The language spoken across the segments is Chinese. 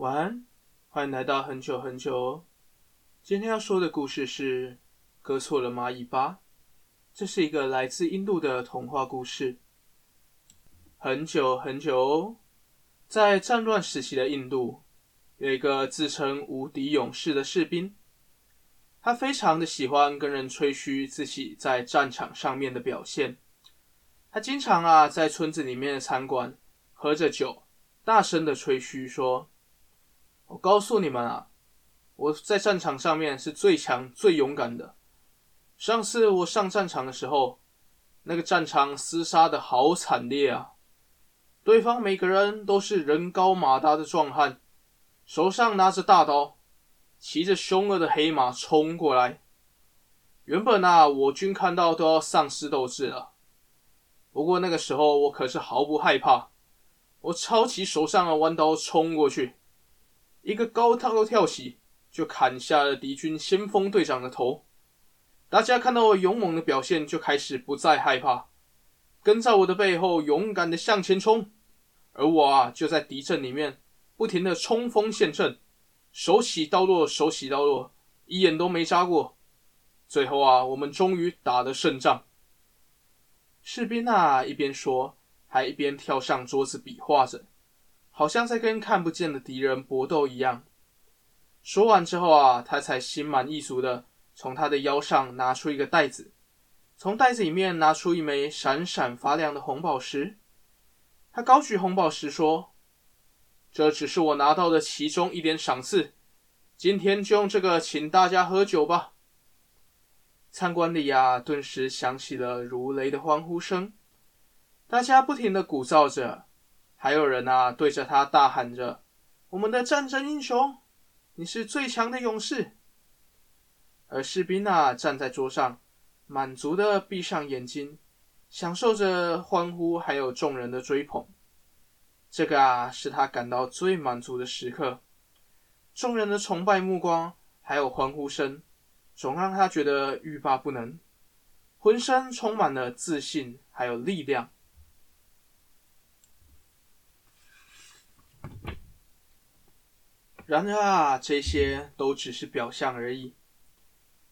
晚安，欢迎来到很久很久。今天要说的故事是《割错了蚂蚁吧》。这是一个来自印度的童话故事。很久很久哦，在战乱时期的印度，有一个自称无敌勇士的士兵。他非常的喜欢跟人吹嘘自己在战场上面的表现。他经常啊，在村子里面的餐馆喝着酒，大声的吹嘘说。我告诉你们啊，我在战场上面是最强、最勇敢的。上次我上战场的时候，那个战场厮杀的好惨烈啊！对方每个人都是人高马大的壮汉，手上拿着大刀，骑着凶恶的黑马冲过来。原本啊，我军看到都要丧失斗志了。不过那个时候我可是毫不害怕，我抄起手上的弯刀冲过去。一个高高跳起，就砍下了敌军先锋队长的头。大家看到我勇猛的表现，就开始不再害怕，跟在我的背后勇敢的向前冲。而我啊，就在敌阵里面不停的冲锋陷阵，手起刀落，手起刀落，一眼都没眨过。最后啊，我们终于打了胜仗。士兵啊，一边说，还一边跳上桌子比划着。好像在跟看不见的敌人搏斗一样。说完之后啊，他才心满意足的从他的腰上拿出一个袋子，从袋子里面拿出一枚闪闪发亮的红宝石。他高举红宝石说：“这只是我拿到的其中一点赏赐，今天就用这个请大家喝酒吧。”餐馆里呀，顿时响起了如雷的欢呼声，大家不停的鼓噪着。还有人啊，对着他大喊着：“我们的战争英雄，你是最强的勇士。”而士兵啊，站在桌上，满足的闭上眼睛，享受着欢呼，还有众人的追捧。这个啊，是他感到最满足的时刻。众人的崇拜目光，还有欢呼声，总让他觉得欲罢不能，浑身充满了自信，还有力量。然而啊，这些都只是表象而已。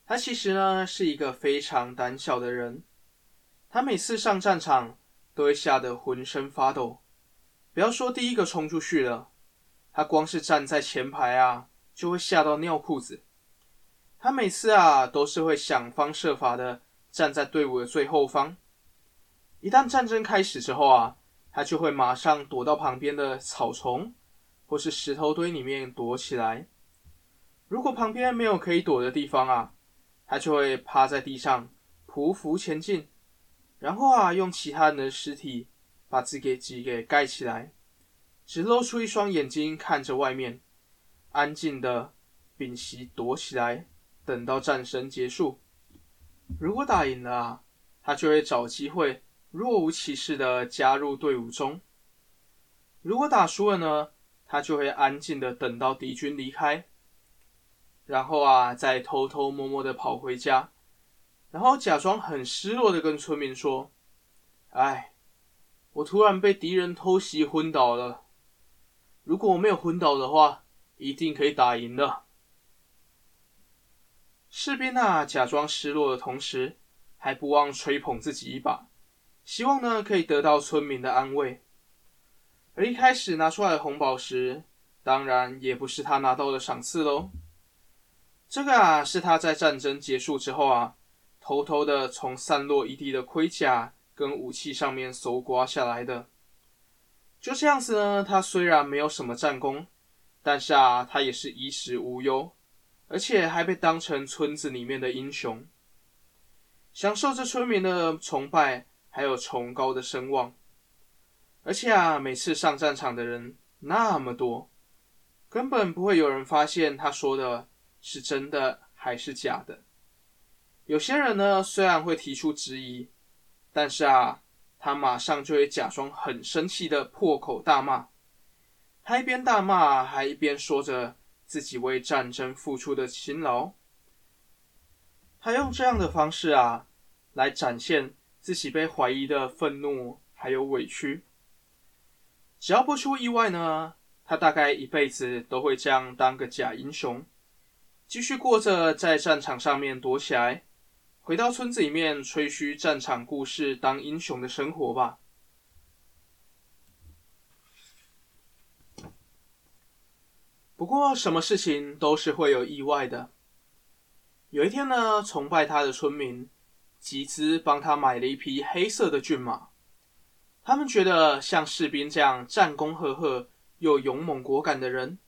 他其实呢，是一个非常胆小的人。他每次上战场都会吓得浑身发抖。不要说第一个冲出去了，他光是站在前排啊，就会吓到尿裤子。他每次啊，都是会想方设法的站在队伍的最后方。一旦战争开始之后啊，他就会马上躲到旁边的草丛。或是石头堆里面躲起来。如果旁边没有可以躲的地方啊，他就会趴在地上匍匐前进，然后啊，用其他人的尸体把自己给盖起来，只露出一双眼睛看着外面，安静的屏息躲起来，等到战争结束。如果打赢了啊，他就会找机会若无其事的加入队伍中。如果打输了呢？他就会安静的等到敌军离开，然后啊，再偷偷摸摸的跑回家，然后假装很失落的跟村民说：“哎，我突然被敌人偷袭昏倒了。如果我没有昏倒的话，一定可以打赢的。”士兵啊，假装失落的同时，还不忘吹捧自己一把，希望呢可以得到村民的安慰。而一开始拿出来的红宝石，当然也不是他拿到的赏赐喽。这个啊，是他在战争结束之后啊，偷偷的从散落一地的盔甲跟武器上面搜刮下来的。就这样子呢，他虽然没有什么战功，但是啊，他也是衣食无忧，而且还被当成村子里面的英雄，享受着村民的崇拜，还有崇高的声望。而且啊，每次上战场的人那么多，根本不会有人发现他说的是真的还是假的。有些人呢，虽然会提出质疑，但是啊，他马上就会假装很生气的破口大骂。他一边大骂，还一边说着自己为战争付出的辛劳。他用这样的方式啊，来展现自己被怀疑的愤怒还有委屈。只要不出意外呢，他大概一辈子都会这样当个假英雄，继续过着在战场上面躲起来，回到村子里面吹嘘战场故事、当英雄的生活吧。不过，什么事情都是会有意外的。有一天呢，崇拜他的村民集资帮他买了一匹黑色的骏马。他们觉得像士兵这样战功赫赫又勇猛果敢的人，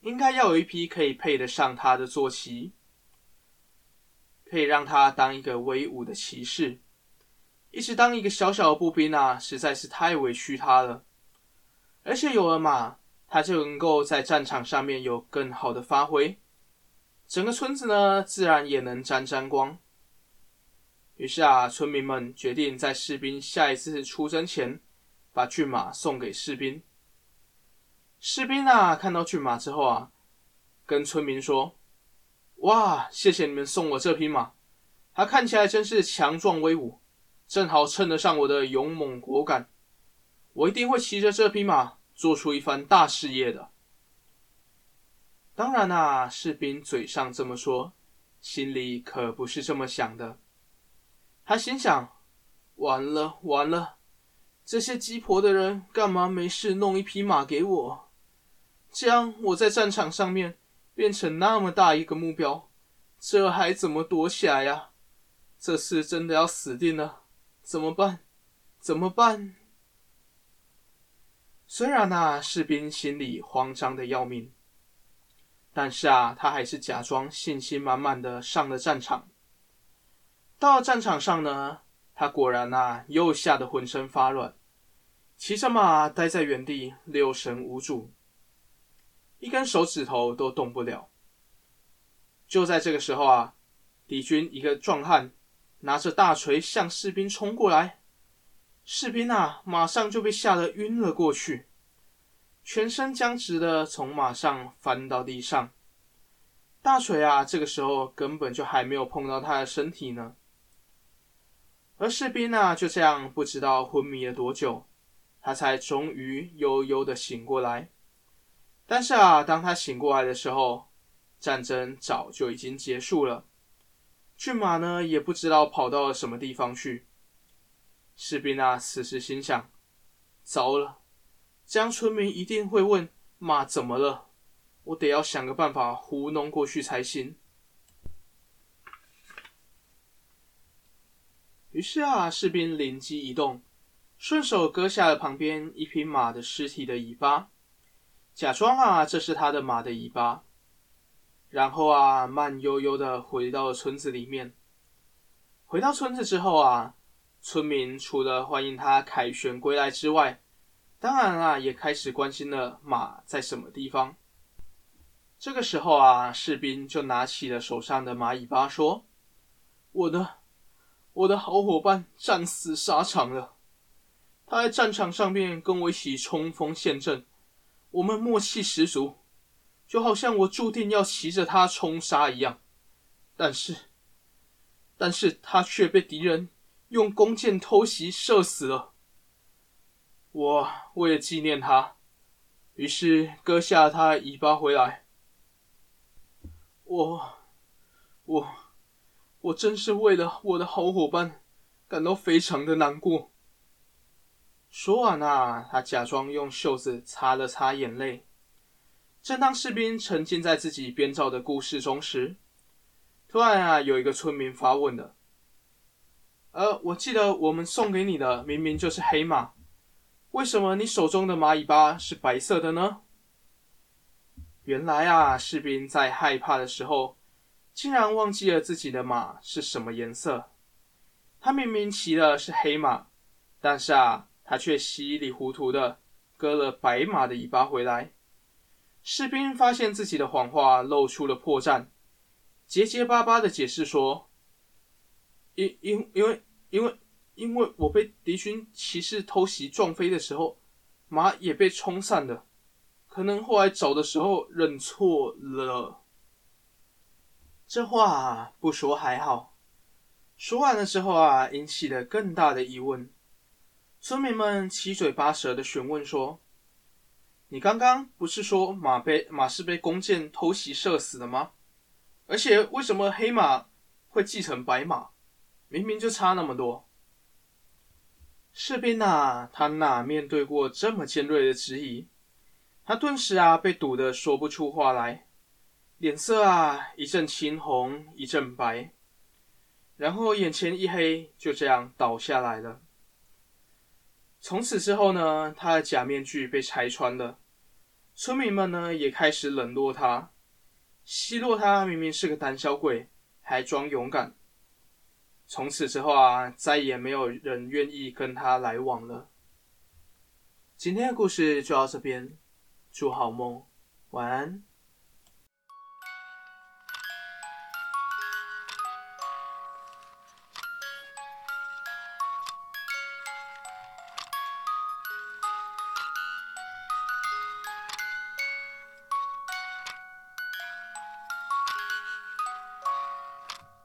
应该要有一匹可以配得上他的坐骑，可以让他当一个威武的骑士。一直当一个小小的步兵啊，实在是太委屈他了。而且有了马。他就能够在战场上面有更好的发挥，整个村子呢，自然也能沾沾光。于是啊，村民们决定在士兵下一次出征前，把骏马送给士兵。士兵啊，看到骏马之后啊，跟村民说：“哇，谢谢你们送我这匹马，它看起来真是强壮威武，正好称得上我的勇猛果敢。我一定会骑着这匹马。”做出一番大事业的。当然啦，士兵嘴上这么说，心里可不是这么想的。他心想：完了完了，这些鸡婆的人干嘛没事弄一匹马给我？这样我在战场上面变成那么大一个目标，这还怎么躲起来呀？这次真的要死定了，怎么办？怎么办？虽然啊，士兵心里慌张的要命，但是啊，他还是假装信心满满的上了战场。到战场上呢，他果然啊，又吓得浑身发软，骑着马待在原地，六神无主，一根手指头都动不了。就在这个时候啊，敌军一个壮汉拿着大锤向士兵冲过来。士兵啊，马上就被吓得晕了过去，全身僵直的从马上翻到地上。大锤啊，这个时候根本就还没有碰到他的身体呢。而士兵呢，就这样不知道昏迷了多久，他才终于悠悠的醒过来。但是啊，当他醒过来的时候，战争早就已经结束了，骏马呢，也不知道跑到了什么地方去。士兵啊，此时心想：糟了，这样村民一定会问马怎么了，我得要想个办法糊弄过去才行。于是啊，士兵灵机一动，顺手割下了旁边一匹马的尸体的尾巴，假装啊这是他的马的尾巴，然后啊慢悠悠的回到了村子里面。回到村子之后啊。村民除了欢迎他凯旋归来之外，当然啊，也开始关心了马在什么地方。这个时候啊，士兵就拿起了手上的马尾巴，说：“我的，我的好伙伴战死沙场了。他在战场上面跟我一起冲锋陷阵，我们默契十足，就好像我注定要骑着他冲杀一样。但是，但是他却被敌人。”用弓箭偷袭射死了。我为了纪念他，于是割下他的尾巴回来。我，我，我真是为了我的好伙伴感到非常的难过。说完啊，他假装用袖子擦了擦眼泪。正当士兵沉浸在自己编造的故事中时，突然啊，有一个村民发问了。呃，我记得我们送给你的明明就是黑马，为什么你手中的蚂蚁巴是白色的呢？原来啊，士兵在害怕的时候，竟然忘记了自己的马是什么颜色。他明明骑的是黑马，但是啊，他却稀里糊涂的割了白马的尾巴回来。士兵发现自己的谎话露出了破绽，结结巴巴的解释说。因因因为因为因为我被敌军骑士偷袭撞飞的时候，马也被冲散了，可能后来找的时候认错了。这话不说还好，说完了之后啊，引起了更大的疑问。村民们七嘴八舌的询问说：“你刚刚不是说马被马是被弓箭偷袭射死的吗？而且为什么黑马会继承白马？明明就差那么多。士兵呐，他哪面对过这么尖锐的质疑？他顿时啊被堵得说不出话来，脸色啊一阵青红一阵白，然后眼前一黑，就这样倒下来了。从此之后呢，他的假面具被拆穿了，村民们呢也开始冷落他，奚落他明明是个胆小鬼，还装勇敢。从此之后啊，再也没有人愿意跟他来往了。今天的故事就到这边，祝好梦，晚安。